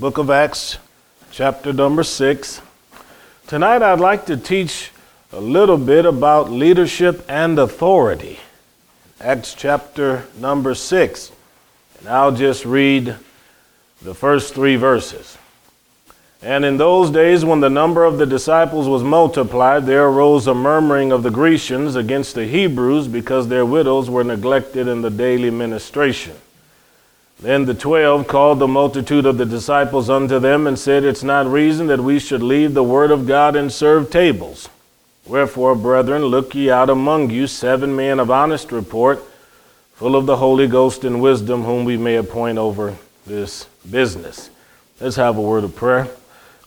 book of Acts, chapter number 6. Tonight I'd like to teach a little bit about leadership and authority. Acts chapter number 6. And I'll just read the first three verses. And in those days, when the number of the disciples was multiplied, there arose a murmuring of the Grecians against the Hebrews because their widows were neglected in the daily ministration. Then the twelve called the multitude of the disciples unto them and said, It's not reason that we should leave the word of God and serve tables. Wherefore, brethren, look ye out among you seven men of honest report, full of the Holy Ghost and wisdom, whom we may appoint over this business. Let's have a word of prayer.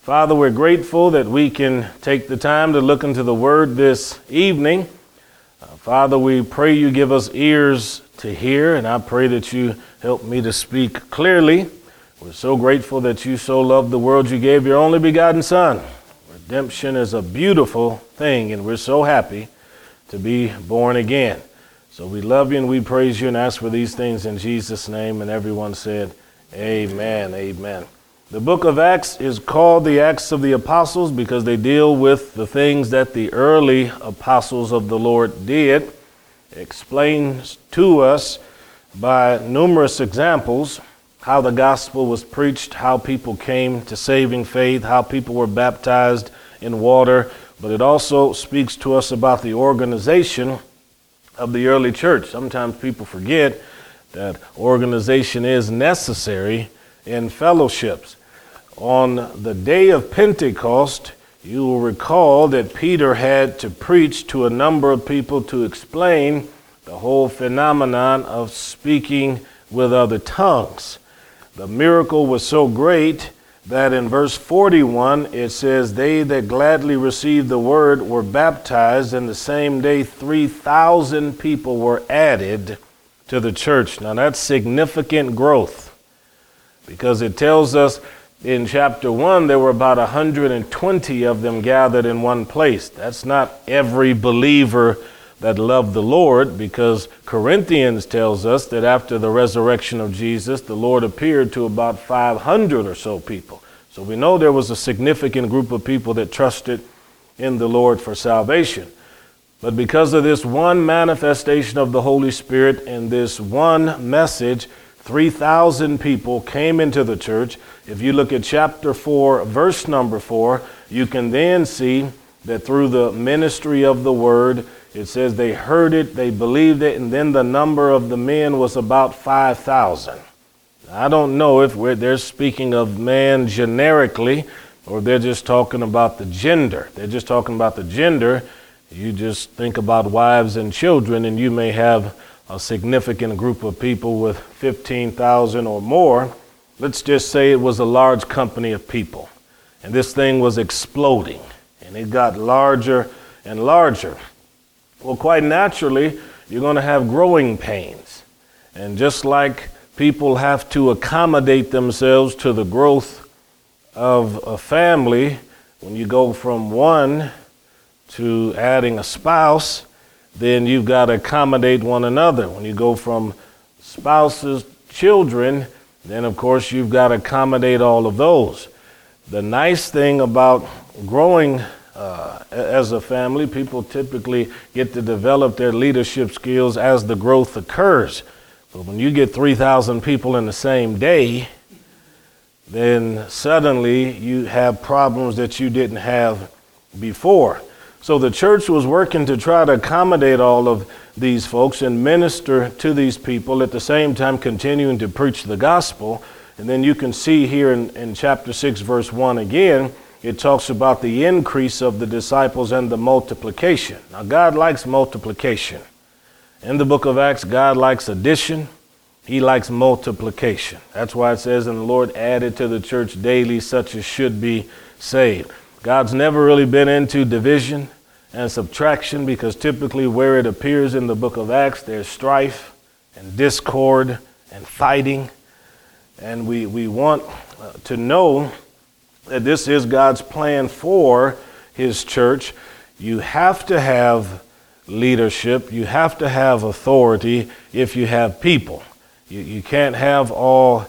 Father, we're grateful that we can take the time to look into the Word this evening. Uh, Father, we pray you give us ears to hear, and I pray that you help me to speak clearly. We're so grateful that you so loved the world you gave your only begotten Son. Redemption is a beautiful thing, and we're so happy to be born again. So we love you and we praise you and ask for these things in Jesus' name. And everyone said, Amen, amen. The book of Acts is called the Acts of the Apostles because they deal with the things that the early apostles of the Lord did. Explains to us by numerous examples how the gospel was preached, how people came to saving faith, how people were baptized in water, but it also speaks to us about the organization of the early church. Sometimes people forget that organization is necessary in fellowships on the day of Pentecost, you will recall that Peter had to preach to a number of people to explain the whole phenomenon of speaking with other tongues. The miracle was so great that in verse 41 it says, They that gladly received the word were baptized, and the same day 3,000 people were added to the church. Now that's significant growth because it tells us in chapter 1, there were about 120 of them gathered in one place. That's not every believer that loved the Lord, because Corinthians tells us that after the resurrection of Jesus, the Lord appeared to about 500 or so people. So we know there was a significant group of people that trusted in the Lord for salvation. But because of this one manifestation of the Holy Spirit and this one message, 3,000 people came into the church. If you look at chapter 4, verse number 4, you can then see that through the ministry of the word, it says they heard it, they believed it, and then the number of the men was about 5,000. I don't know if they're speaking of man generically or they're just talking about the gender. They're just talking about the gender. You just think about wives and children, and you may have a significant group of people with 15,000 or more, let's just say it was a large company of people. And this thing was exploding, and it got larger and larger. Well, quite naturally, you're going to have growing pains. And just like people have to accommodate themselves to the growth of a family, when you go from one to adding a spouse, then you've got to accommodate one another. When you go from spouses, children, then of course you've got to accommodate all of those. The nice thing about growing uh, as a family, people typically get to develop their leadership skills as the growth occurs. But when you get 3,000 people in the same day, then suddenly you have problems that you didn't have before. So the church was working to try to accommodate all of these folks and minister to these people at the same time continuing to preach the gospel. And then you can see here in, in chapter 6, verse 1 again, it talks about the increase of the disciples and the multiplication. Now, God likes multiplication. In the book of Acts, God likes addition, He likes multiplication. That's why it says, And the Lord added to the church daily such as should be saved. God's never really been into division and subtraction because typically where it appears in the book of Acts, there's strife and discord and fighting. And we, we want uh, to know that this is God's plan for His church. You have to have leadership, you have to have authority if you have people. You, you can't have all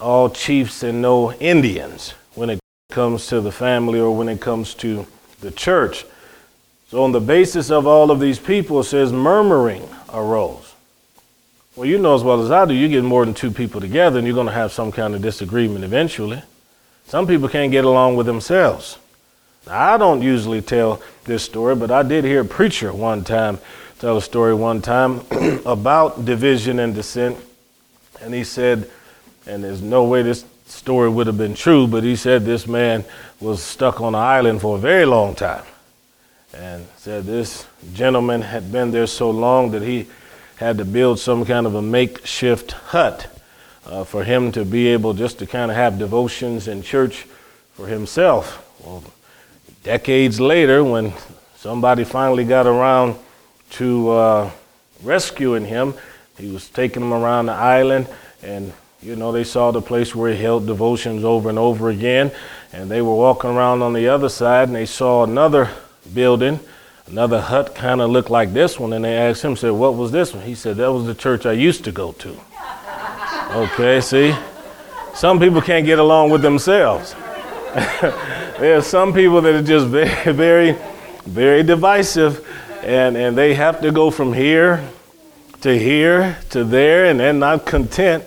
all chiefs and no Indians when it comes to the family or when it comes to the church. So, on the basis of all of these people, it says murmuring arose. Well, you know as well as I do, you get more than two people together and you're going to have some kind of disagreement eventually. Some people can't get along with themselves. Now, I don't usually tell this story, but I did hear a preacher one time tell a story one time about division and dissent. And he said, and there's no way this story would have been true, but he said this man was stuck on an island for a very long time. And said this gentleman had been there so long that he had to build some kind of a makeshift hut uh, for him to be able just to kind of have devotions in church for himself. Well, decades later, when somebody finally got around to uh, rescuing him, he was taking him around the island and you know, they saw the place where he held devotions over and over again, and they were walking around on the other side, and they saw another building, another hut, kind of looked like this one, and they asked him, said, "What was this one?" He said, "That was the church I used to go to." okay, see, some people can't get along with themselves. there are some people that are just very, very, very divisive, and and they have to go from here to here to there, and they're not content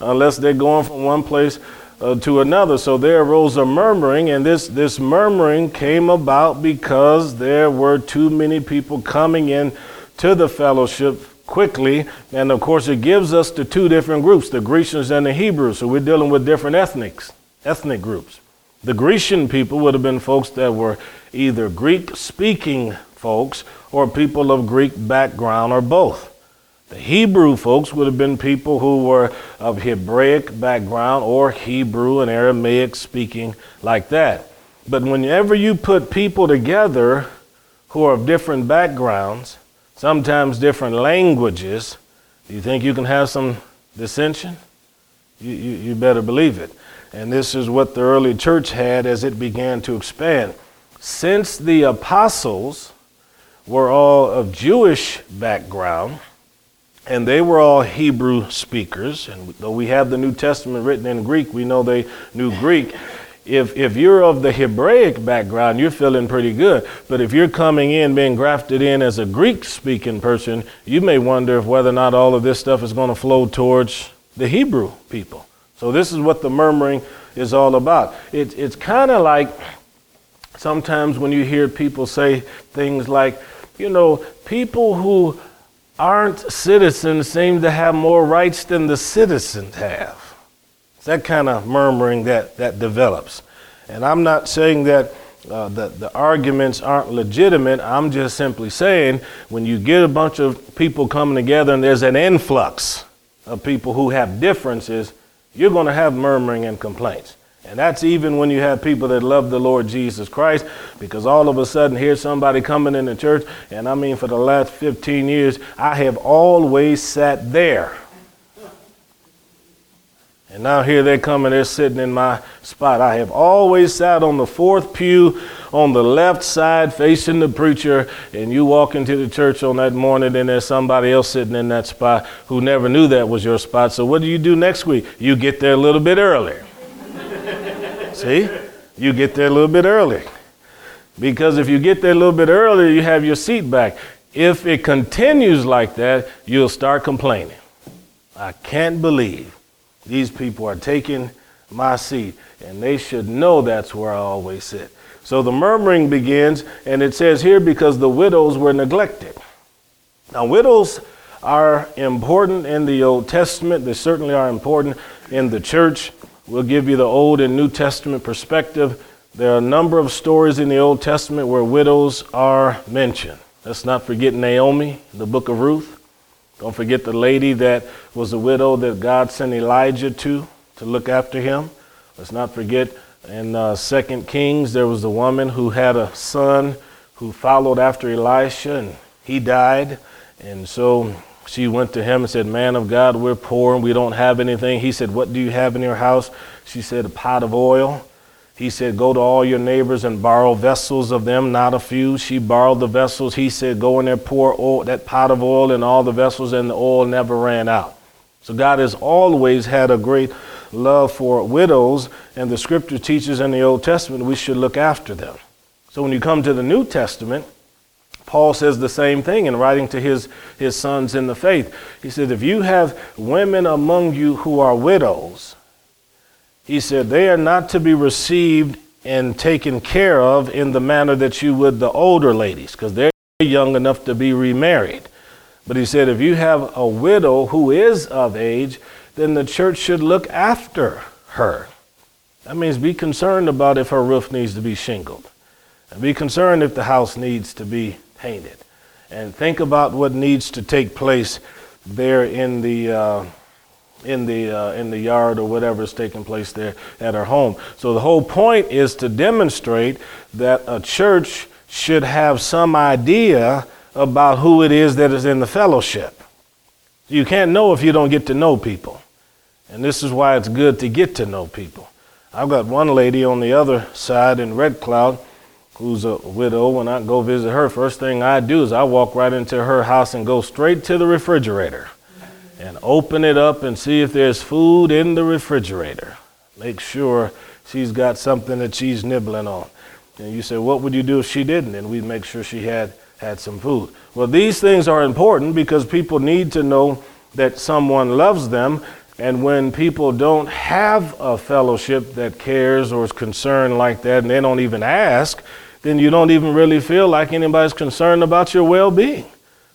unless they're going from one place uh, to another. So there arose a murmuring, and this, this murmuring came about because there were too many people coming in to the fellowship quickly. And of course, it gives us the two different groups, the Grecians and the Hebrews. So we're dealing with different ethnics, ethnic groups. The Grecian people would have been folks that were either Greek speaking folks or people of Greek background or both. The Hebrew folks would have been people who were of Hebraic background or Hebrew and Aramaic speaking like that. But whenever you put people together who are of different backgrounds, sometimes different languages, do you think you can have some dissension? You, you, you better believe it. And this is what the early church had as it began to expand. Since the apostles were all of Jewish background, and they were all Hebrew speakers. And though we have the New Testament written in Greek, we know they knew Greek. If, if you're of the Hebraic background, you're feeling pretty good. But if you're coming in, being grafted in as a Greek speaking person, you may wonder if whether or not all of this stuff is going to flow towards the Hebrew people. So, this is what the murmuring is all about. It, it's kind of like sometimes when you hear people say things like, you know, people who aren't citizens seem to have more rights than the citizens have. It's that kind of murmuring that, that develops. And I'm not saying that uh, the, the arguments aren't legitimate. I'm just simply saying when you get a bunch of people coming together and there's an influx of people who have differences, you're going to have murmuring and complaints. And that's even when you have people that love the Lord Jesus Christ, because all of a sudden here's somebody coming in the church, and I mean, for the last 15 years, I have always sat there. And now here they come and they're sitting in my spot. I have always sat on the fourth pew on the left side facing the preacher, and you walk into the church on that morning and there's somebody else sitting in that spot who never knew that was your spot. So what do you do next week? You get there a little bit earlier. See? You get there a little bit early. Because if you get there a little bit earlier, you have your seat back. If it continues like that, you'll start complaining. I can't believe these people are taking my seat, and they should know that's where I always sit. So the murmuring begins, and it says here because the widows were neglected. Now, widows are important in the Old Testament, they certainly are important in the church. We'll give you the Old and New Testament perspective. There are a number of stories in the Old Testament where widows are mentioned. Let's not forget Naomi, the book of Ruth. Don't forget the lady that was a widow that God sent Elijah to to look after him. Let's not forget in uh, 2 Kings, there was a woman who had a son who followed after Elisha and he died. And so she went to him and said, Man of God, we're poor and we don't have anything. He said, What do you have in your house? She said, A pot of oil. He said, Go to all your neighbors and borrow vessels of them, not a few. She borrowed the vessels. He said, Go in there, pour oil, that pot of oil and all the vessels, and the oil never ran out. So God has always had a great love for widows, and the scripture teaches in the Old Testament we should look after them. So when you come to the New Testament, Paul says the same thing in writing to his, his sons in the faith. He said, If you have women among you who are widows, he said, they are not to be received and taken care of in the manner that you would the older ladies, because they're young enough to be remarried. But he said, if you have a widow who is of age, then the church should look after her. That means be concerned about if her roof needs to be shingled, and be concerned if the house needs to be painted, and think about what needs to take place there in the. Uh, in the uh, in the yard or whatever is taking place there at her home. So the whole point is to demonstrate that a church should have some idea about who it is that is in the fellowship. You can't know if you don't get to know people. And this is why it's good to get to know people. I've got one lady on the other side in Red Cloud who's a widow. When I go visit her, first thing I do is I walk right into her house and go straight to the refrigerator and open it up and see if there's food in the refrigerator. Make sure she's got something that she's nibbling on. And you say, what would you do if she didn't? And we'd make sure she had had some food. Well, these things are important because people need to know that someone loves them. And when people don't have a fellowship that cares or is concerned like that, and they don't even ask, then you don't even really feel like anybody's concerned about your well being.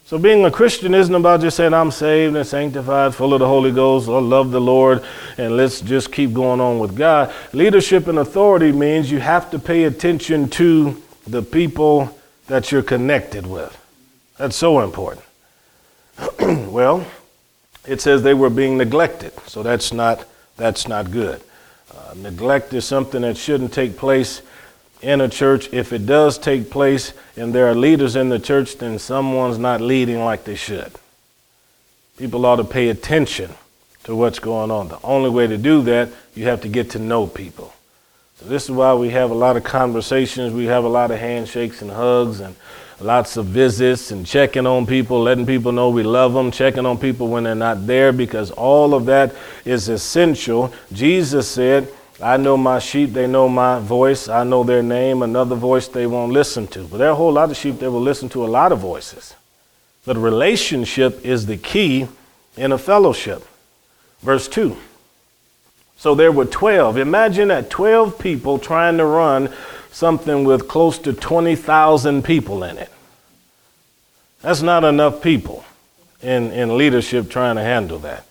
So being a Christian isn't about just saying I'm saved and sanctified, full of the Holy Ghost, I love the Lord, and let's just keep going on with God. Leadership and authority means you have to pay attention to the people that you're connected with. That's so important. well, it says they were being neglected, so that's not that's not good. Uh, neglect is something that shouldn't take place in a church, if it does take place and there are leaders in the church, then someone's not leading like they should. People ought to pay attention to what's going on. The only way to do that, you have to get to know people. So this is why we have a lot of conversations, we have a lot of handshakes and hugs and lots of visits and checking on people, letting people know we love them, checking on people when they're not there because all of that is essential. Jesus said, I know my sheep, they know my voice. I know their name, another voice they won't listen to. But there are a whole lot of sheep that will listen to a lot of voices. But relationship is the key in a fellowship. Verse 2. So there were 12. Imagine that 12 people trying to run something with close to 20,000 people in it. That's not enough people in, in leadership trying to handle that.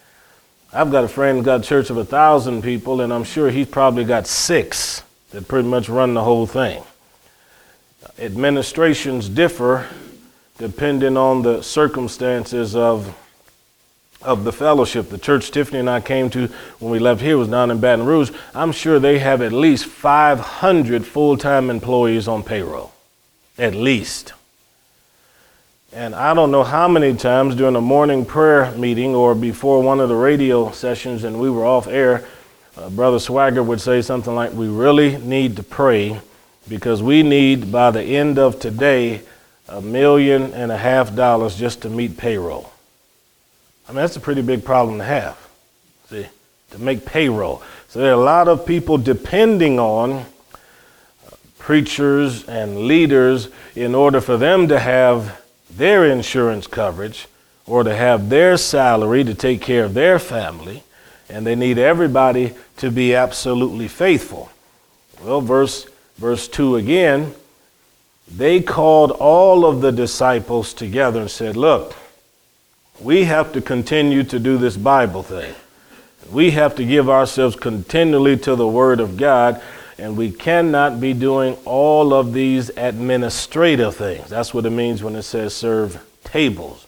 I've got a friend who's got a church of a thousand people, and I'm sure he's probably got six that pretty much run the whole thing. Administrations differ depending on the circumstances of of the fellowship. The church Tiffany and I came to when we left here was down in Baton Rouge. I'm sure they have at least 500 full time employees on payroll. At least. And I don't know how many times during a morning prayer meeting or before one of the radio sessions and we were off air, uh, Brother Swaggart would say something like, We really need to pray because we need by the end of today a million and a half dollars just to meet payroll. I mean, that's a pretty big problem to have, see, to make payroll. So there are a lot of people depending on uh, preachers and leaders in order for them to have their insurance coverage or to have their salary to take care of their family, and they need everybody to be absolutely faithful. Well, verse, verse 2 again, they called all of the disciples together and said, Look, we have to continue to do this Bible thing. We have to give ourselves continually to the Word of God and we cannot be doing all of these administrative things. That's what it means when it says serve tables.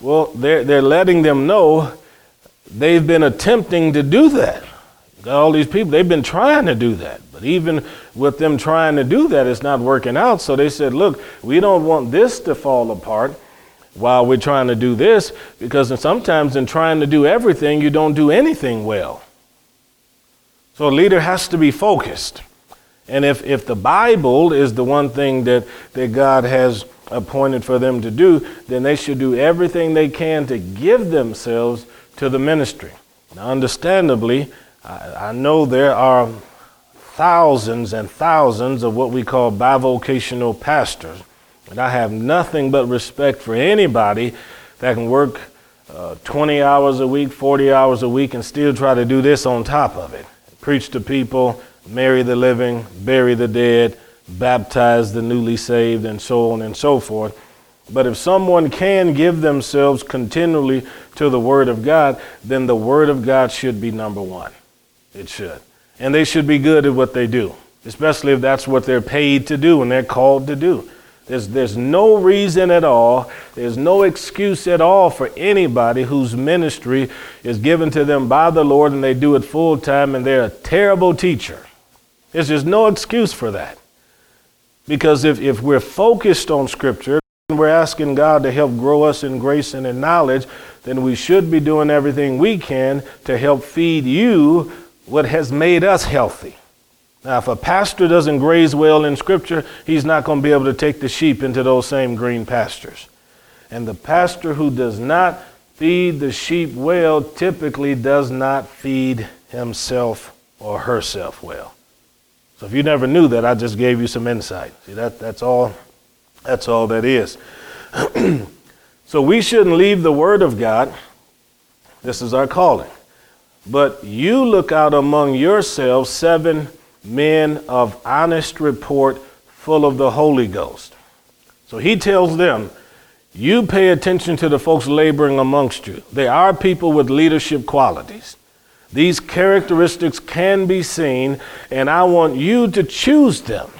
Well, they're, they're letting them know they've been attempting to do that. Got all these people, they've been trying to do that. But even with them trying to do that, it's not working out. So they said, look, we don't want this to fall apart while we're trying to do this, because sometimes in trying to do everything, you don't do anything well. So a leader has to be focused. And if, if the Bible is the one thing that, that God has appointed for them to do, then they should do everything they can to give themselves to the ministry. Now, understandably, I, I know there are thousands and thousands of what we call bivocational pastors. And I have nothing but respect for anybody that can work uh, 20 hours a week, 40 hours a week, and still try to do this on top of it. Preach to people, marry the living, bury the dead, baptize the newly saved, and so on and so forth. But if someone can give themselves continually to the Word of God, then the Word of God should be number one. It should. And they should be good at what they do, especially if that's what they're paid to do and they're called to do. There's, there's no reason at all, there's no excuse at all for anybody whose ministry is given to them by the Lord and they do it full time and they're a terrible teacher. There's just no excuse for that. Because if, if we're focused on Scripture, and we're asking God to help grow us in grace and in knowledge, then we should be doing everything we can to help feed you what has made us healthy. Now, if a pastor doesn't graze well in Scripture, he's not going to be able to take the sheep into those same green pastures. And the pastor who does not feed the sheep well typically does not feed himself or herself well. So if you never knew that, I just gave you some insight. See, that, that's, all, that's all that is. so we shouldn't leave the Word of God. This is our calling. But you look out among yourselves seven men of honest report, full of the Holy Ghost. So he tells them, You pay attention to the folks laboring amongst you. They are people with leadership qualities. These characteristics can be seen, and I want you to choose them.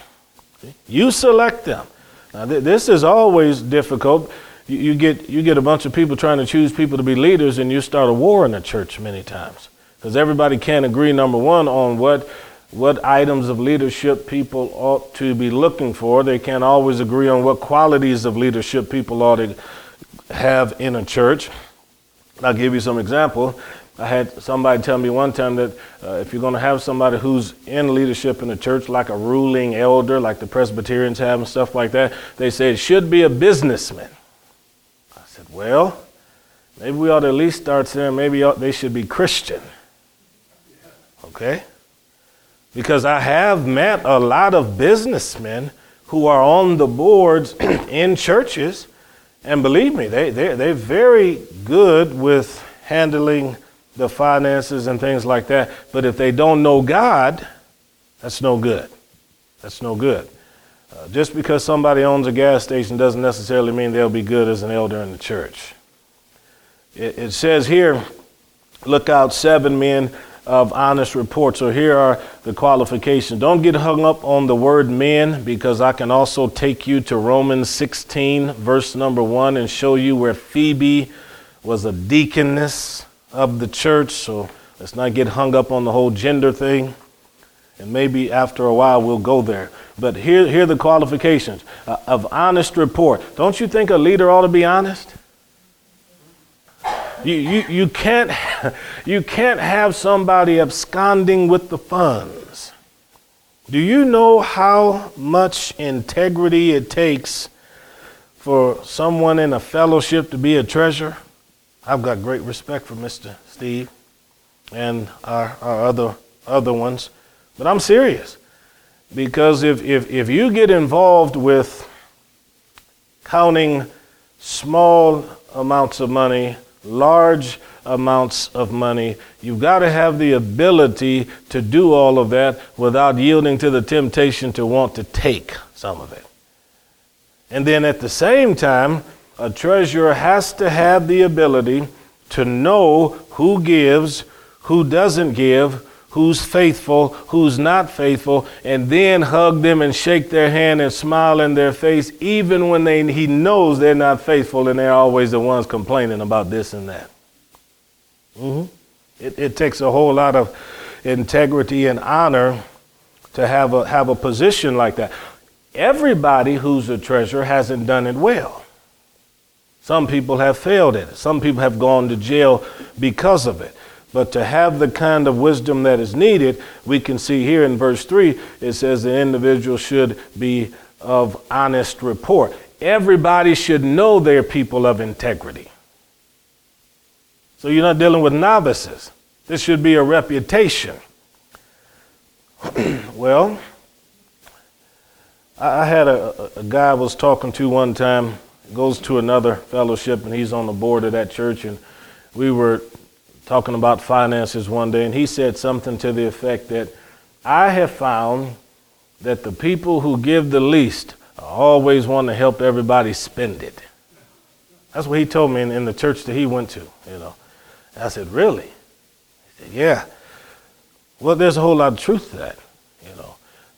You select them. Now, th- this is always difficult. You, you, get, you get a bunch of people trying to choose people to be leaders, and you start a war in the church many times. Because everybody can't agree, number one, on what what items of leadership people ought to be looking for. They can't always agree on what qualities of leadership people ought to have in a church. I'll give you some example. I had somebody tell me one time that uh, if you're going to have somebody who's in leadership in the church, like a ruling elder, like the Presbyterians have and stuff like that, they say it should be a businessman. I said, well, maybe we ought to at least start saying maybe they should be Christian. Okay? Because I have met a lot of businessmen who are on the boards in churches, and believe me, they, they, they're very good with handling the finances and things like that. But if they don't know God, that's no good. That's no good. Uh, just because somebody owns a gas station doesn't necessarily mean they'll be good as an elder in the church. It, it says here, look out seven men of honest report. So here are the qualifications. Don't get hung up on the word men because I can also take you to Romans 16, verse number 1, and show you where Phoebe was a deaconess of the church. So let's not get hung up on the whole gender thing. And maybe after a while we'll go there. But here, here are the qualifications uh, of honest report. Don't you think a leader ought to be honest? You, you, you, can't, you can't have somebody absconding with the funds. Do you know how much integrity it takes for someone in a fellowship to be a treasurer? I've got great respect for Mr. Steve and our, our other, other ones, but I'm serious. Because if, if, if you get involved with counting small amounts of money large amounts of money. You've got to have the ability to do all of that without yielding to the temptation to want to take some of it. And then at the same time, a treasurer has to have the ability to know who gives, who doesn't give, who's faithful, who's not faithful, and then hug them and shake their hand and smile in their face, even when they, he knows they're not faithful and they're always the ones complaining about this and that. Mm-hmm. It, it takes a whole lot of integrity and honor to have a, have a position like that. Everybody who's a treasurer hasn't done it well. Some people have failed at it. Some people have gone to jail because of it. But to have the kind of wisdom that is needed, we can see here in verse 3, it says the individual should be of honest report. Everybody should know they're people of integrity. So you're not dealing with novices. This should be a reputation. well, I had a, a guy I was talking to one time, goes to another fellowship, and he's on the board of that church, and we were talking about finances one day, and he said something to the effect that I have found that the people who give the least always want to help everybody spend it. That's what he told me in, in the church that he went to, you know. I said, really? He said, yeah. Well, there's a whole lot of truth to that, you know.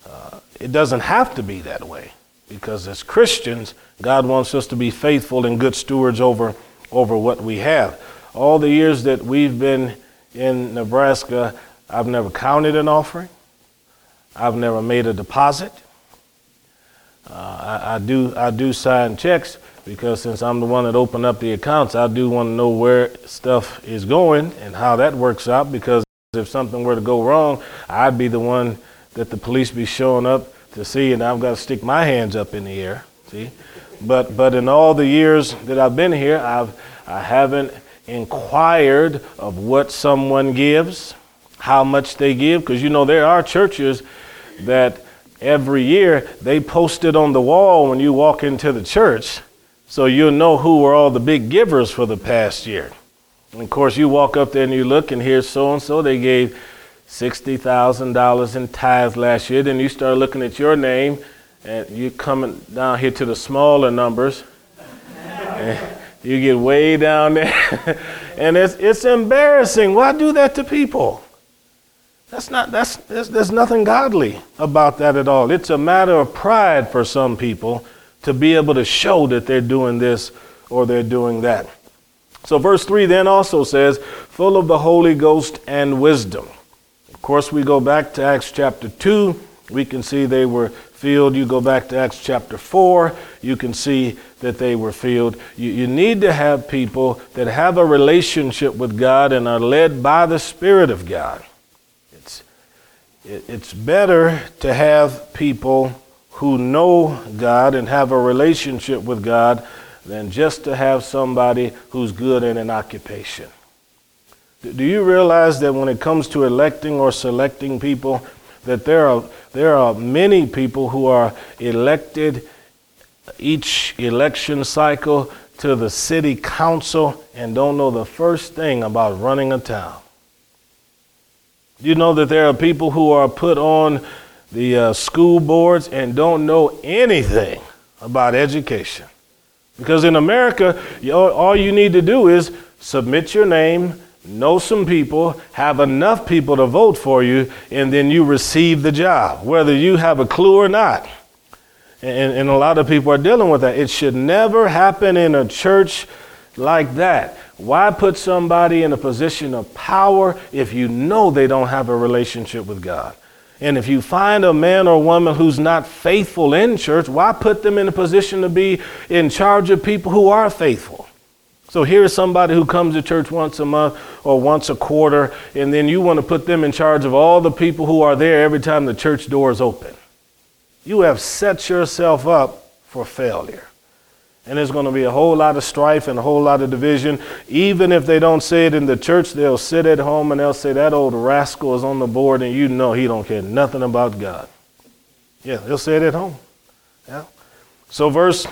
Uh, it doesn't have to be that way because as Christians, God wants us to be faithful and good stewards over, over what we have. All the years that we've been in Nebraska, I've never counted an offering. I've never made a deposit. Uh, I, I, do I do sign checks because since I'm the one that opened up the accounts, I do want to know where stuff is going and how that works out. Because if something were to go wrong, I'd be the one that the police be showing up to see, and I've got to stick my hands up in the air. See, but but in all the years that I've been here, I've I haven't inquired of what someone gives, how much they give, because you know there are churches that every year they post it on the wall when you walk into the church so you'll know who were all the big givers for the past year. And of course, you walk up there and you look, and here's so and so, they gave $60,000 in tithes last year. Then you start looking at your name, and you're coming down here to the smaller numbers. you get way down there, and it's, it's embarrassing. Why do that to people? That's not, that's, there's, there's nothing godly about that at all. It's a matter of pride for some people to be able to show that they're doing this or they're doing that. So, verse 3 then also says, full of the Holy Ghost and wisdom. Of course, we go back to Acts chapter 2. We can see they were filled. You go back to Acts chapter 4, you can see that they were filled. You, you need to have people that have a relationship with God and are led by the Spirit of God. It's, it, it's better to have people who know God and have a relationship with God than just to have somebody who's good in an occupation. Do you realize that when it comes to electing or selecting people, that there are, there are many people who are elected each election cycle to the city council and don't know the first thing about running a town? You know that there are people who are put on the uh, school boards and don't know anything about education. Because in America, all you need to do is submit your name, know some people, have enough people to vote for you, and then you receive the job, whether you have a clue or not. And, and a lot of people are dealing with that. It should never happen in a church like that. Why put somebody in a position of power if you know they don't have a relationship with God? And if you find a man or woman who's not faithful in church, why put them in a position to be in charge of people who are faithful? So here's somebody who comes to church once a month or once a quarter, and then you want to put them in charge of all the people who are there every time the church door is open. You have set yourself up for failure. And there's going to be a whole lot of strife and a whole lot of division. Even if they don't say it in the church, they'll sit at home and they'll say, That old rascal is on the board, and you know he don't care nothing about God. Yeah, they'll say it at home. Yeah. So verse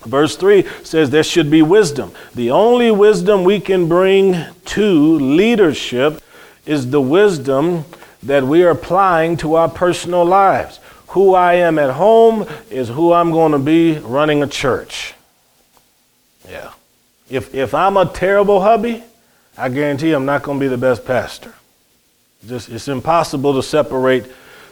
verse 3 says there should be wisdom. The only wisdom we can bring to leadership is the wisdom that we are applying to our personal lives who I am at home is who I'm going to be running a church. Yeah. If, if I'm a terrible hubby, I guarantee I'm not going to be the best pastor. Just, it's impossible to separate,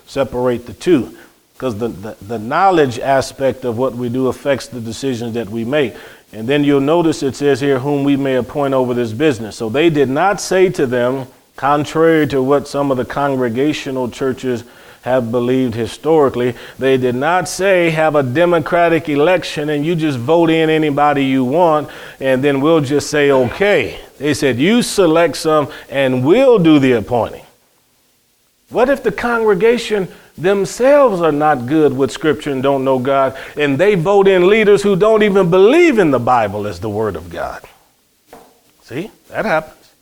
separate the two because the, the, the knowledge aspect of what we do affects the decisions that we make. And then you'll notice it says here, whom we may appoint over this business. So they did not say to them, contrary to what some of the congregational churches have believed historically. They did not say have a democratic election and you just vote in anybody you want and then we'll just say okay. They said you select some and we'll do the appointing. What if the congregation themselves are not good with Scripture and don't know God, and they vote in leaders who don't even believe in the Bible as the Word of God? See, that happens.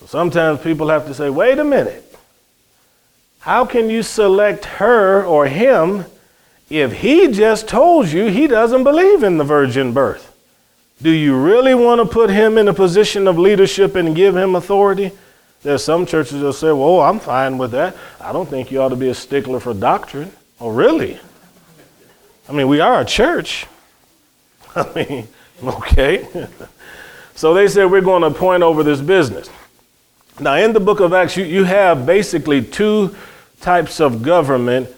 So sometimes people have to say, wait a minute. How can you select her or him if he just told you he doesn't believe in the virgin birth? Do you really want to put him in a position of leadership and give him authority? There's some churches that say, well, I'm fine with that. I don't think you ought to be a stickler for doctrine. Oh, really? I mean, we are a church. I mean, okay. so they said, we're going to point over this business. Now, in the book of Acts, you, you have basically two types of government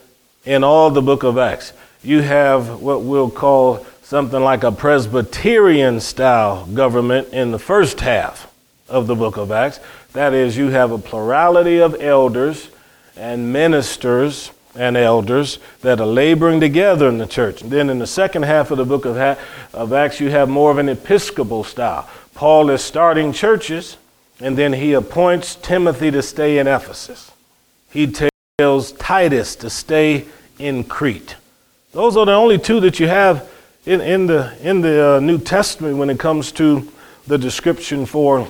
in all the book of Acts. You have what we'll call something like a Presbyterian style government in the first half of the book of Acts. That is, you have a plurality of elders and ministers and elders that are laboring together in the church. And then in the second half of the book of, of Acts, you have more of an episcopal style. Paul is starting churches and then he appoints Timothy to stay in Ephesus. He tells Titus to stay in Crete. Those are the only two that you have in, in the, in the uh, New Testament when it comes to the description for,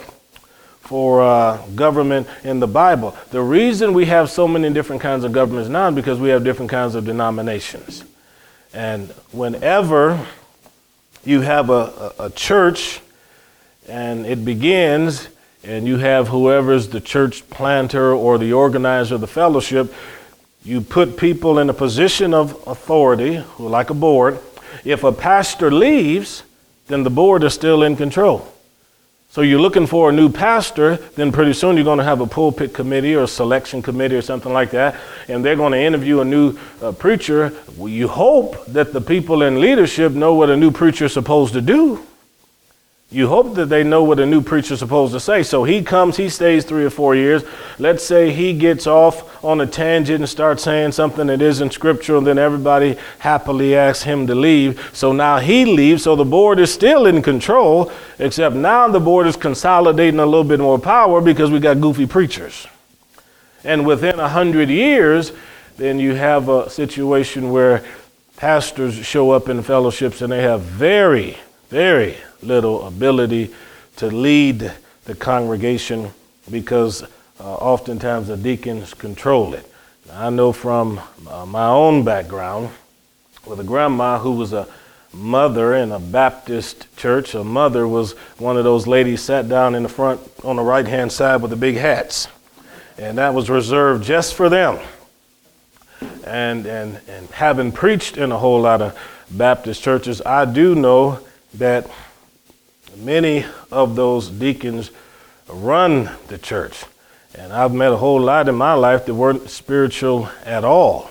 for uh, government in the Bible. The reason we have so many different kinds of governments now is because we have different kinds of denominations. And whenever you have a, a, a church and it begins and you have whoever's the church planter or the organizer of the fellowship, you put people in a position of authority, like a board. If a pastor leaves, then the board is still in control. So you're looking for a new pastor, then pretty soon you're going to have a pulpit committee or a selection committee or something like that, and they're going to interview a new uh, preacher. Well, you hope that the people in leadership know what a new preacher is supposed to do. You hope that they know what a new preacher's supposed to say. So he comes, he stays three or four years. Let's say he gets off on a tangent and starts saying something that isn't scriptural, and then everybody happily asks him to leave. So now he leaves, so the board is still in control, except now the board is consolidating a little bit more power because we got goofy preachers. And within a hundred years, then you have a situation where pastors show up in fellowships and they have very, very little ability to lead the congregation because uh, oftentimes the deacons control it. Now, I know from uh, my own background with a grandma who was a mother in a Baptist church. A mother was one of those ladies sat down in the front on the right hand side with the big hats. And that was reserved just for them. And, and, and having preached in a whole lot of Baptist churches, I do know that many of those deacons run the church. And I've met a whole lot in my life that weren't spiritual at all.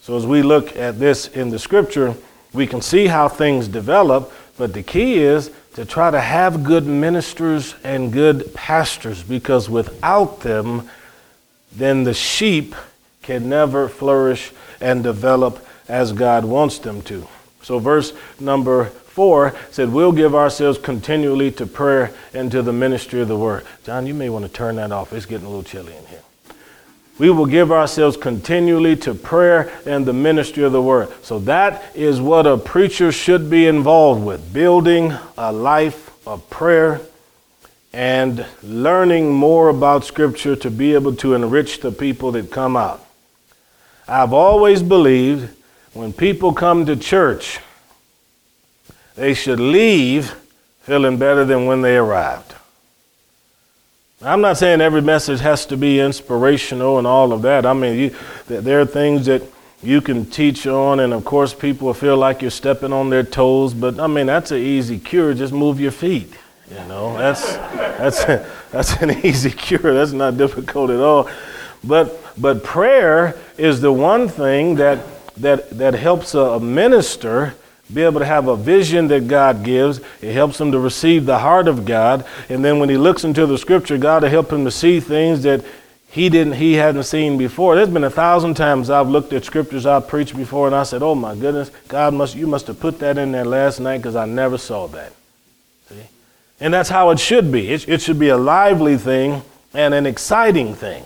So as we look at this in the scripture, we can see how things develop, but the key is to try to have good ministers and good pastors because without them, then the sheep can never flourish and develop as God wants them to. So, verse number 4 said, We'll give ourselves continually to prayer and to the ministry of the word. John, you may want to turn that off. It's getting a little chilly in here. We will give ourselves continually to prayer and the ministry of the word. So that is what a preacher should be involved with building a life of prayer and learning more about Scripture to be able to enrich the people that come out. I've always believed when people come to church, they should leave feeling better than when they arrived. I'm not saying every message has to be inspirational and all of that. I mean, you, there are things that you can teach on, and of course, people feel like you're stepping on their toes. But I mean, that's an easy cure. Just move your feet. You know, that's that's that's an easy cure. That's not difficult at all. But but prayer is the one thing that that that helps a minister be able to have a vision that God gives. It helps him to receive the heart of God. And then when he looks into the scripture, God will help him to see things that he didn't he hadn't seen before. There's been a thousand times I've looked at scriptures I've preached before and I said, Oh my goodness, God must you must have put that in there last night because I never saw that. See? And that's how it should be. It, it should be a lively thing and an exciting thing.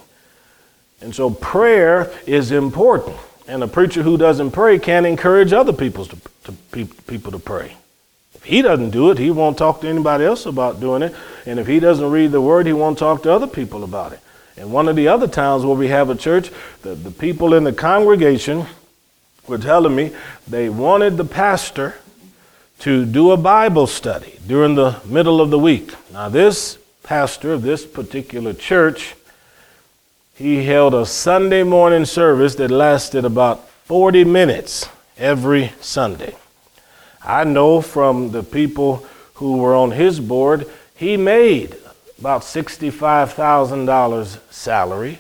And so prayer is important. And a preacher who doesn't pray can't encourage other people to, to people to pray. If he doesn't do it, he won't talk to anybody else about doing it. And if he doesn't read the word, he won't talk to other people about it. And one of the other towns where we have a church, the, the people in the congregation were telling me they wanted the pastor to do a Bible study during the middle of the week. Now, this pastor of this particular church, he held a Sunday morning service that lasted about 40 minutes every Sunday. I know from the people who were on his board, he made about $65,000 salary,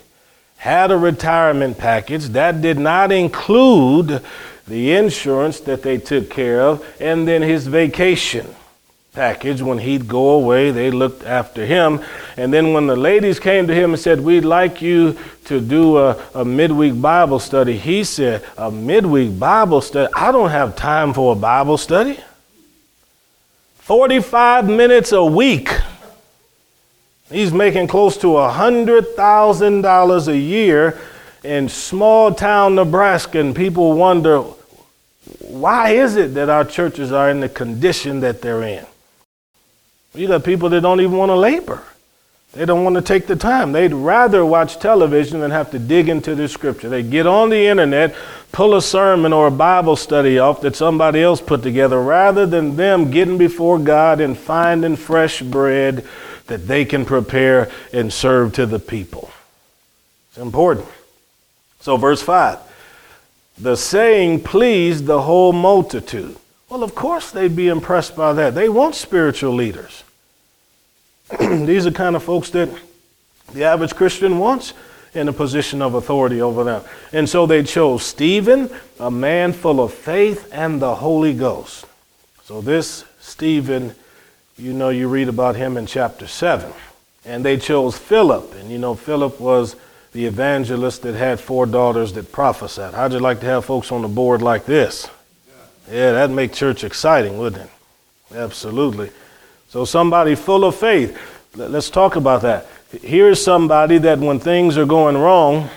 had a retirement package that did not include the insurance that they took care of, and then his vacation package. When he'd go away, they looked after him. And then when the ladies came to him and said, We'd like you to do a, a midweek Bible study, he said, A midweek Bible study? I don't have time for a Bible study. 45 minutes a week. He's making close to $100,000 a year in small town Nebraska, and people wonder why is it that our churches are in the condition that they're in? You got people that don't even want to labor. They don't want to take the time. They'd rather watch television than have to dig into the scripture. They get on the internet, pull a sermon or a Bible study off that somebody else put together, rather than them getting before God and finding fresh bread that they can prepare and serve to the people. It's important. So, verse 5 the saying pleased the whole multitude. Well, of course they'd be impressed by that. They want spiritual leaders. These are kind of folks that the average Christian wants in a position of authority over them. And so they chose Stephen, a man full of faith and the Holy Ghost. So this Stephen, you know, you read about him in chapter 7. And they chose Philip, and you know, Philip was the evangelist that had four daughters that prophesied. How'd you like to have folks on the board like this? Yeah, that'd make church exciting, wouldn't it? Absolutely. So, somebody full of faith. Let's talk about that. Here's somebody that when things are going wrong,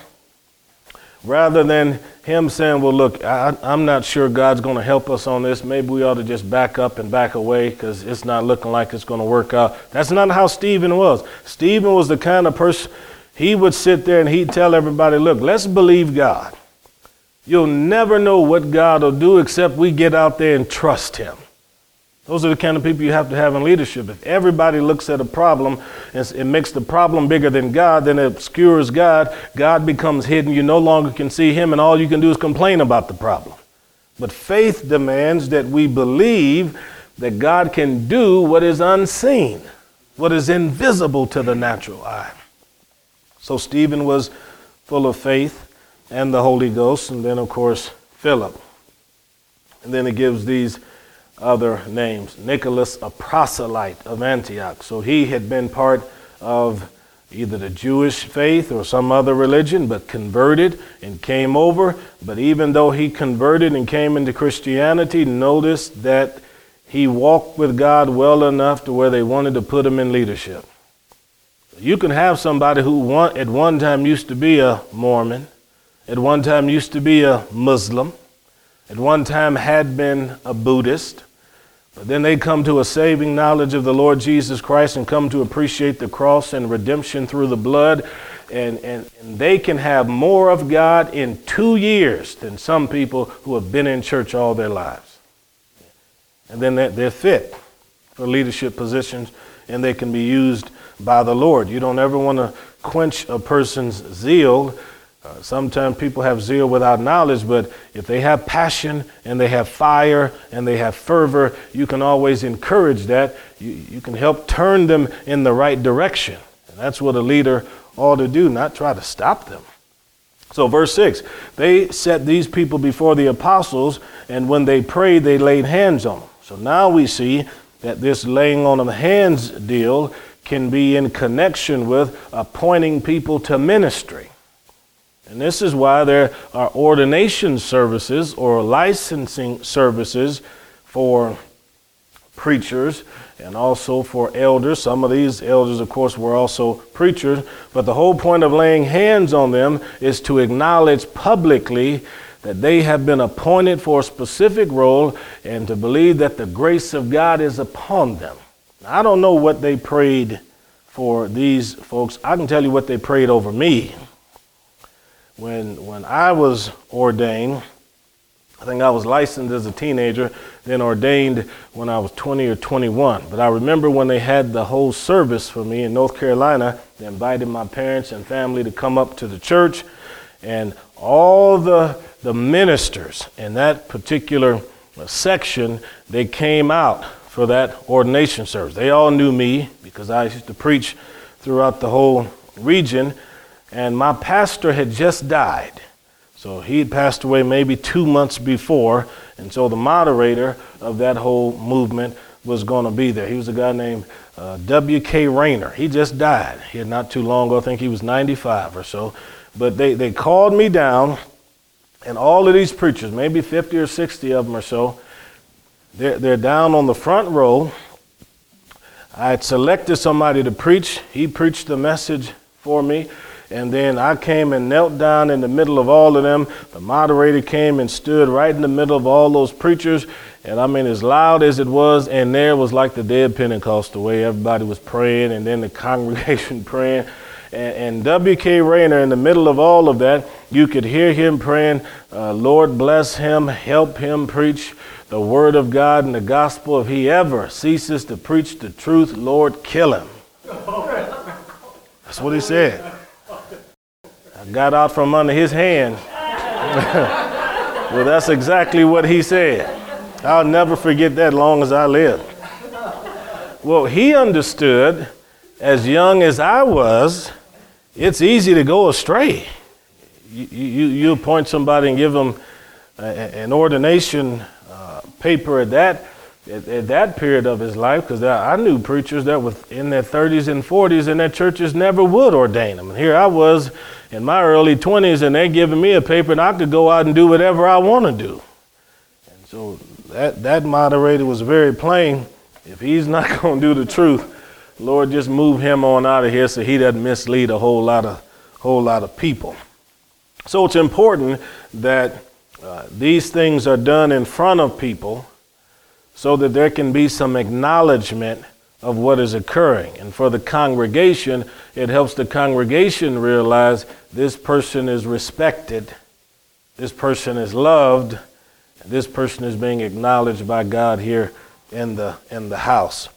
rather than him saying, Well, look, I, am not sure God's going to help us on this. Maybe we ought to just back up and back away because it's not looking like it's going to work out. That's not how Stephen was. Stephen was the kind of person he would sit there and he'd tell everybody, look, let's believe God. You'll never know what God will do except we get out there and trust Him. Those are the kind of people you have to have in leadership. If everybody looks at a problem and it makes the problem bigger than God, then it obscures God. God becomes hidden. You no longer can see Him, and all you can do is complain about the problem. But faith demands that we believe that God can do what is unseen, what is invisible to the natural eye. So Stephen was full of faith and the Holy Ghost, and then, of course, Philip. And then it gives these other names Nicholas, a proselyte of Antioch. So he had been part of either the Jewish faith or some other religion, but converted and came over. But even though he converted and came into Christianity, notice that he walked with God well enough to where they wanted to put him in leadership. You can have somebody who at one time used to be a Mormon, at one time used to be a Muslim, at one time had been a Buddhist, but then they come to a saving knowledge of the Lord Jesus Christ and come to appreciate the cross and redemption through the blood. And, and, and they can have more of God in two years than some people who have been in church all their lives. And then they're, they're fit for leadership positions and they can be used by the Lord. You don't ever want to quench a person's zeal. Uh, sometimes people have zeal without knowledge, but if they have passion and they have fire and they have fervor, you can always encourage that. You, you can help turn them in the right direction. And that's what a leader ought to do, not try to stop them. So, verse 6 they set these people before the apostles, and when they prayed, they laid hands on them. So now we see that this laying on of hands deal can be in connection with appointing people to ministry. And this is why there are ordination services or licensing services for preachers and also for elders. Some of these elders, of course, were also preachers. But the whole point of laying hands on them is to acknowledge publicly that they have been appointed for a specific role and to believe that the grace of God is upon them. I don't know what they prayed for these folks. I can tell you what they prayed over me. When, when I was ordained, I think I was licensed as a teenager, then ordained when I was 20 or 21. But I remember when they had the whole service for me in North Carolina, they invited my parents and family to come up to the church, and all the, the ministers in that particular section, they came out for that ordination service. They all knew me because I used to preach throughout the whole region, and my pastor had just died. So he had passed away maybe two months before, and so the moderator of that whole movement was going to be there. He was a guy named uh, W.K. Rayner. He just died. He had not too long ago. I think he was 95 or so. But they, they called me down, and all of these preachers, maybe 50 or 60 of them or so, they're, they're down on the front row. I had selected somebody to preach. He preached the message for me. And then I came and knelt down in the middle of all of them. The moderator came and stood right in the middle of all those preachers. And I mean, as loud as it was, and there was like the dead Pentecost, the way everybody was praying, and then the congregation praying. And, and W.K. Rayner, in the middle of all of that, you could hear him praying, uh, Lord bless him, help him preach the word of God and the gospel. If he ever ceases to preach the truth, Lord, kill him. That's what he said got out from under his hand. well, that's exactly what he said. I'll never forget that long as I live. Well, he understood, as young as I was, it's easy to go astray. You, you, you appoint somebody and give them a, an ordination uh, paper at that at, at, that period of his life, because I knew preachers that were in their 30s and 40s, and their churches never would ordain them. And here I was in my early 20s, and they're giving me a paper, and I could go out and do whatever I want to do. And so that, that moderator was very plain. If he's not going to do the truth, Lord, just move him on out of here so he doesn't mislead a whole lot of, whole lot of people. So it's important that uh, these things are done in front of people so that there can be some acknowledgement of what is occurring. And for the congregation, it helps the congregation realize this person is respected, this person is loved, this person is being acknowledged by God here in the, in the house.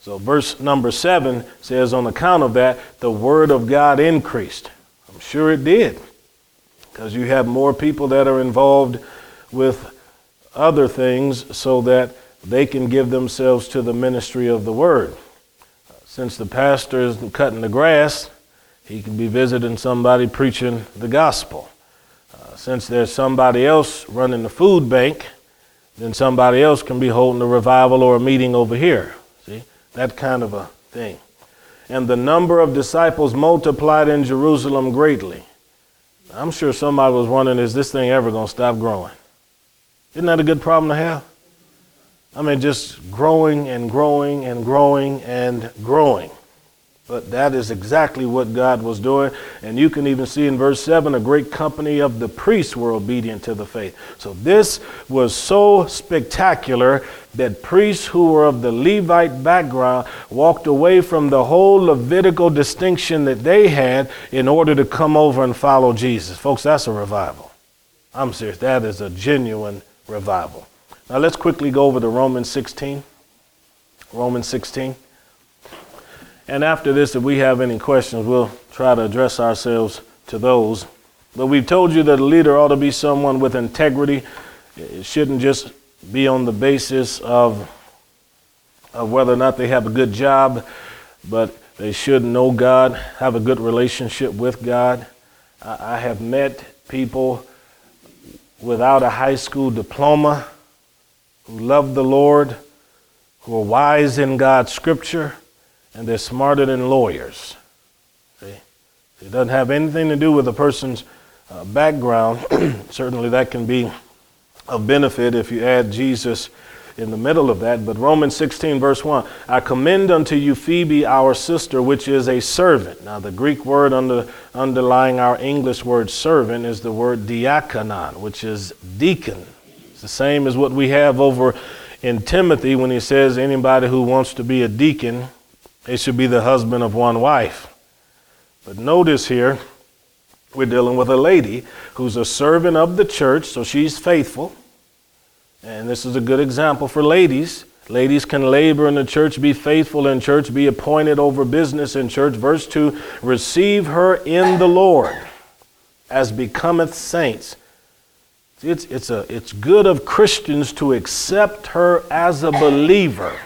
So, verse number seven says, On account of that, the word of God increased. I'm sure it did, because you have more people that are involved with other things so that they can give themselves to the ministry of the word. Since the pastor is cutting the grass, he can be visiting somebody preaching the gospel. Uh, since there's somebody else running the food bank, then somebody else can be holding a revival or a meeting over here. See, that kind of a thing. And the number of disciples multiplied in Jerusalem greatly. I'm sure somebody was wondering, is this thing ever going to stop growing? Isn't that a good problem to have? I mean, just growing and growing and growing and growing. But that is exactly what God was doing. And you can even see in verse 7 a great company of the priests were obedient to the faith. So this was so spectacular that priests who were of the Levite background walked away from the whole Levitical distinction that they had in order to come over and follow Jesus. Folks, that's a revival. I'm serious. That is a genuine revival. Now let's quickly go over to Romans 16. Romans 16. And after this, if we have any questions, we'll try to address ourselves to those. But we've told you that a leader ought to be someone with integrity. It shouldn't just be on the basis of, of whether or not they have a good job, but they should know God, have a good relationship with God. I, I have met people without a high school diploma who love the Lord, who are wise in God's scripture, and they're smarter than lawyers. See? It doesn't have anything to do with a person's uh, background. Certainly, that can be of benefit if you add Jesus in the middle of that, but Romans 16, verse 1 I commend unto you Phoebe, our sister, which is a servant. Now, the Greek word under, underlying our English word servant is the word diakonon, which is deacon. The same as what we have over in Timothy when he says anybody who wants to be a deacon, they should be the husband of one wife. But notice here, we're dealing with a lady who's a servant of the church, so she's faithful. And this is a good example for ladies. Ladies can labor in the church, be faithful in church, be appointed over business in church. Verse 2 Receive her in the Lord as becometh saints. It's, it's, a, it's good of Christians to accept her as a believer.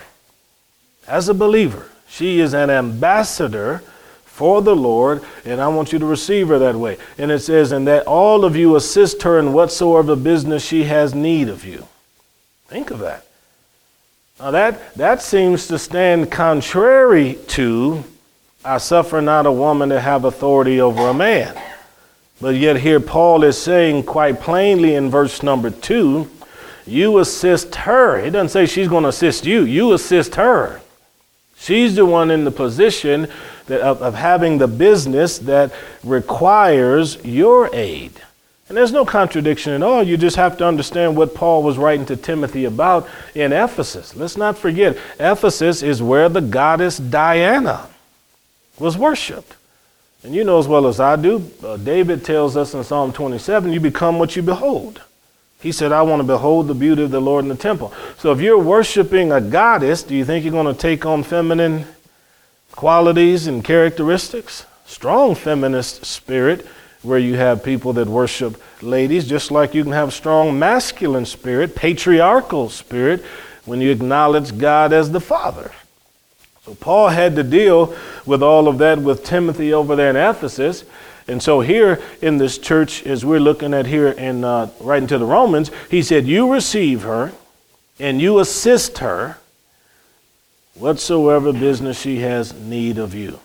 As a believer. She is an ambassador for the Lord, and I want you to receive her that way. And it says, and that all of you assist her in whatsoever business she has need of you. Think of that. Now that, that seems to stand contrary to, I suffer not a woman to have authority over a man. But yet here Paul is saying quite plainly in verse number two, you assist her. He doesn't say she's going to assist you. You assist her. She's the one in the position that, of, of having the business that requires your aid. And there's no contradiction at all. You just have to understand what Paul was writing to Timothy about in Ephesus. Let's not forget, Ephesus is where the goddess Diana was worshiped. And you know as well as I do, uh, David tells us in Psalm 27 you become what you behold. He said, I want to behold the beauty of the Lord in the temple. So if you're worshiping a goddess, do you think you're going to take on feminine qualities and characteristics. Strong feminist spirit, where you have people that worship ladies, just like you can have strong masculine spirit, patriarchal spirit, when you acknowledge God as the Father. So Paul had to deal with all of that with Timothy over there in Ephesus. And so here in this church, as we're looking at here in uh, into the Romans, he said, "You receive her, and you assist her, whatsoever business she has need of you.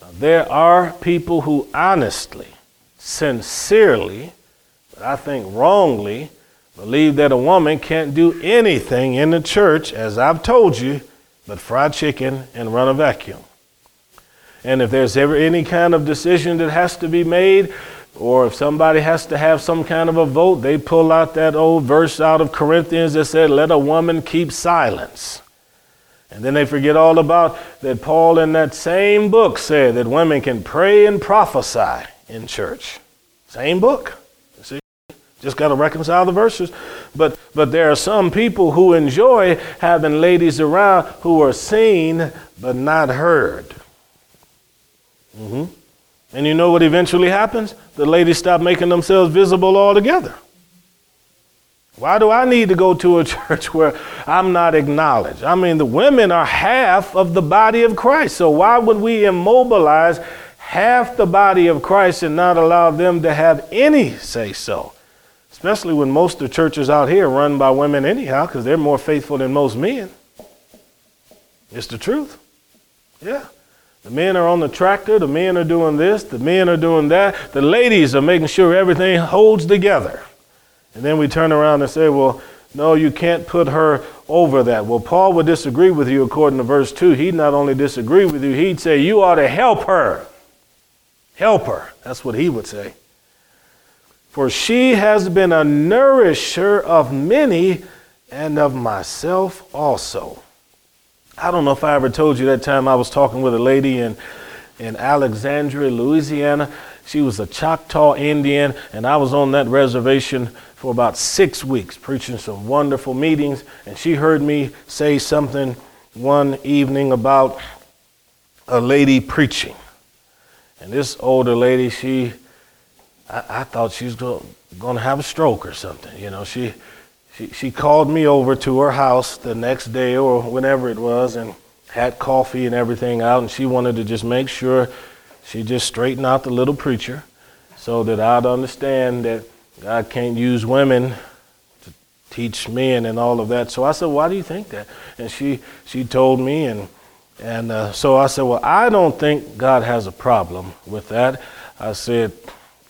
Now, there are people who honestly, sincerely, but I think wrongly, believe that a woman can't do anything in the church, as I've told you, but fried chicken and run a vacuum. And if there's ever any kind of decision that has to be made, or if somebody has to have some kind of a vote, they pull out that old verse out of Corinthians that said, Let a woman keep silence. And then they forget all about that Paul in that same book said that women can pray and prophesy in church. Same book. Just got to reconcile the verses. But but there are some people who enjoy having ladies around who are seen but not heard. Mm-hmm. And you know what eventually happens? The ladies stop making themselves visible altogether. Why do I need to go to a church where I'm not acknowledged? I mean, the women are half of the body of Christ. So why would we immobilize half the body of Christ and not allow them to have any say so? Especially when most of the churches out here are run by women anyhow, because they're more faithful than most men. It's the truth. Yeah. The men are on the tractor, the men are doing this, the men are doing that. The ladies are making sure everything holds together. And then we turn around and say, well, no, you can't put her over that. Well, Paul would disagree with you according to verse 2. He'd not only disagree with you, he'd say, you ought to help her. Help her. That's what he would say. For she has been a nourisher of many and of myself also. I don't know if I ever told you that time I was talking with a lady in, in Alexandria, Louisiana. She was a Choctaw Indian, and I was on that reservation for about six weeks, preaching some wonderful meetings. And she heard me say something one evening about a lady preaching. And this older lady, she, I, I thought she was going to have a stroke or something. You know, she, she, she called me over to her house the next day or whenever it was and had coffee and everything out. And she wanted to just make sure she just straightened out the little preacher so that I'd understand that God can't use women to teach men and all of that. So I said, why do you think that? And she, she told me, and, and uh, so I said, well, I don't think God has a problem with that. I said,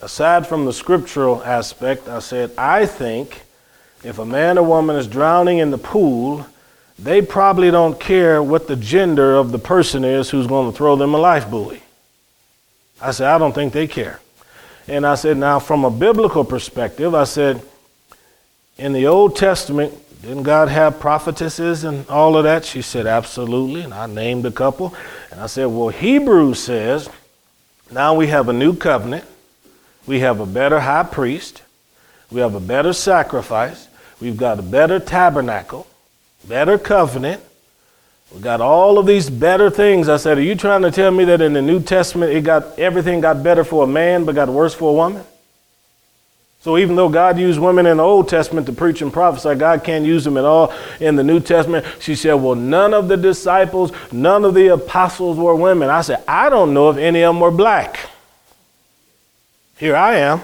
aside from the scriptural aspect, I said, I think If a man or woman is drowning in the pool, they probably don't care what the gender of the person is who's going to throw them a life buoy. I said, I don't think they care. And I said, now from a biblical perspective, I said, in the Old Testament, didn't God have prophetesses and all of that? She said, absolutely. And I named a couple. And I said, well, Hebrews says, now we have a new covenant. We have a better high priest. We have a better sacrifice. We've got a better tabernacle, better covenant. We got all of these better things. I said, Are you trying to tell me that in the New Testament it got everything got better for a man but got worse for a woman? So even though God used women in the Old Testament to preach and prophesy, God can't use them at all in the New Testament. She said, Well, none of the disciples, none of the apostles were women. I said, I don't know if any of them were black. Here I am.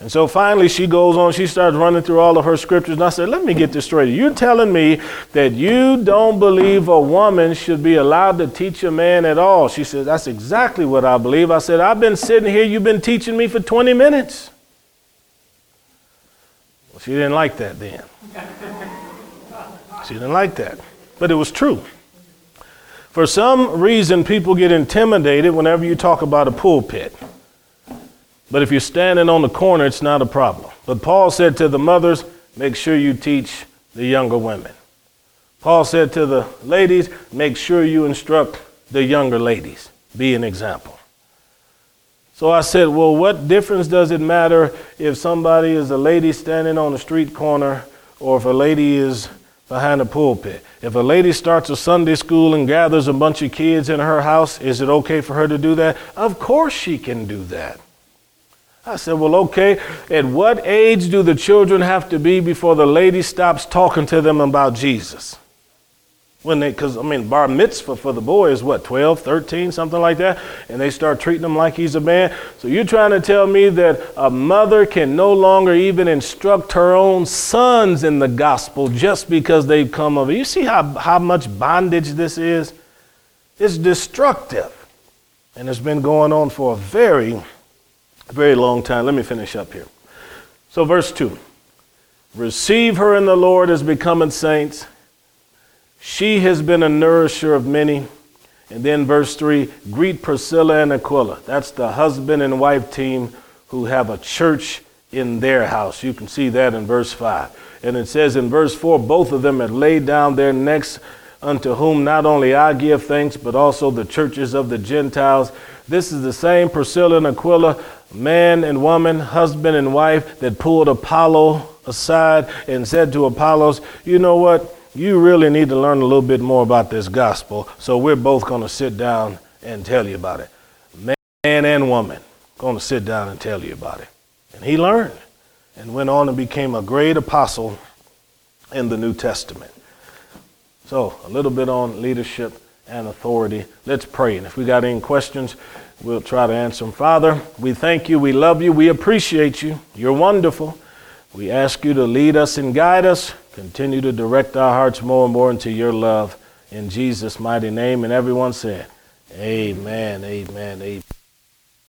And so finally she goes on, she starts running through all of her scriptures. And I said, Let me get this straight. You're telling me that you don't believe a woman should be allowed to teach a man at all. She said, That's exactly what I believe. I said, I've been sitting here, you've been teaching me for 20 minutes. Well, she didn't like that then. She didn't like that. But it was true. For some reason, people get intimidated whenever you talk about a pulpit. But if you're standing on the corner, it's not a problem. But Paul said to the mothers, make sure you teach the younger women. Paul said to the ladies, make sure you instruct the younger ladies. Be an example. So I said, well, what difference does it matter if somebody is a lady standing on the street corner or if a lady is behind a pulpit? If a lady starts a Sunday school and gathers a bunch of kids in her house, is it okay for her to do that? Of course she can do that. I said, Well, okay, at what age do the children have to be before the lady stops talking to them about Jesus? When they, because I mean, bar mitzvah for the boy is what, 12, 13, something like that? And they start treating him like he's a man. So you're trying to tell me that a mother can no longer even instruct her own sons in the gospel just because they've come it. You see how, how much bondage this is? It's destructive. And it's been going on for a very a very long time. Let me finish up here. So, verse 2 Receive her in the Lord as becoming saints. She has been a nourisher of many. And then, verse 3 Greet Priscilla and Aquila. That's the husband and wife team who have a church in their house. You can see that in verse 5. And it says in verse 4 both of them had laid down their necks unto whom not only I give thanks, but also the churches of the Gentiles. This is the same Priscilla and Aquila man and woman, husband and wife, that pulled Apollo aside and said to Apollos, You know what? You really need to learn a little bit more about this gospel. So we're both going to sit down and tell you about it. Man and woman going to sit down and tell you about it. And he learned and went on and became a great apostle in the New Testament. So, a little bit on leadership and authority. Let's pray. And if we got any questions, We'll try to answer them. Father, we thank you. We love you. We appreciate you. You're wonderful. We ask you to lead us and guide us. Continue to direct our hearts more and more into your love. In Jesus' mighty name. And everyone said, Amen, amen, amen.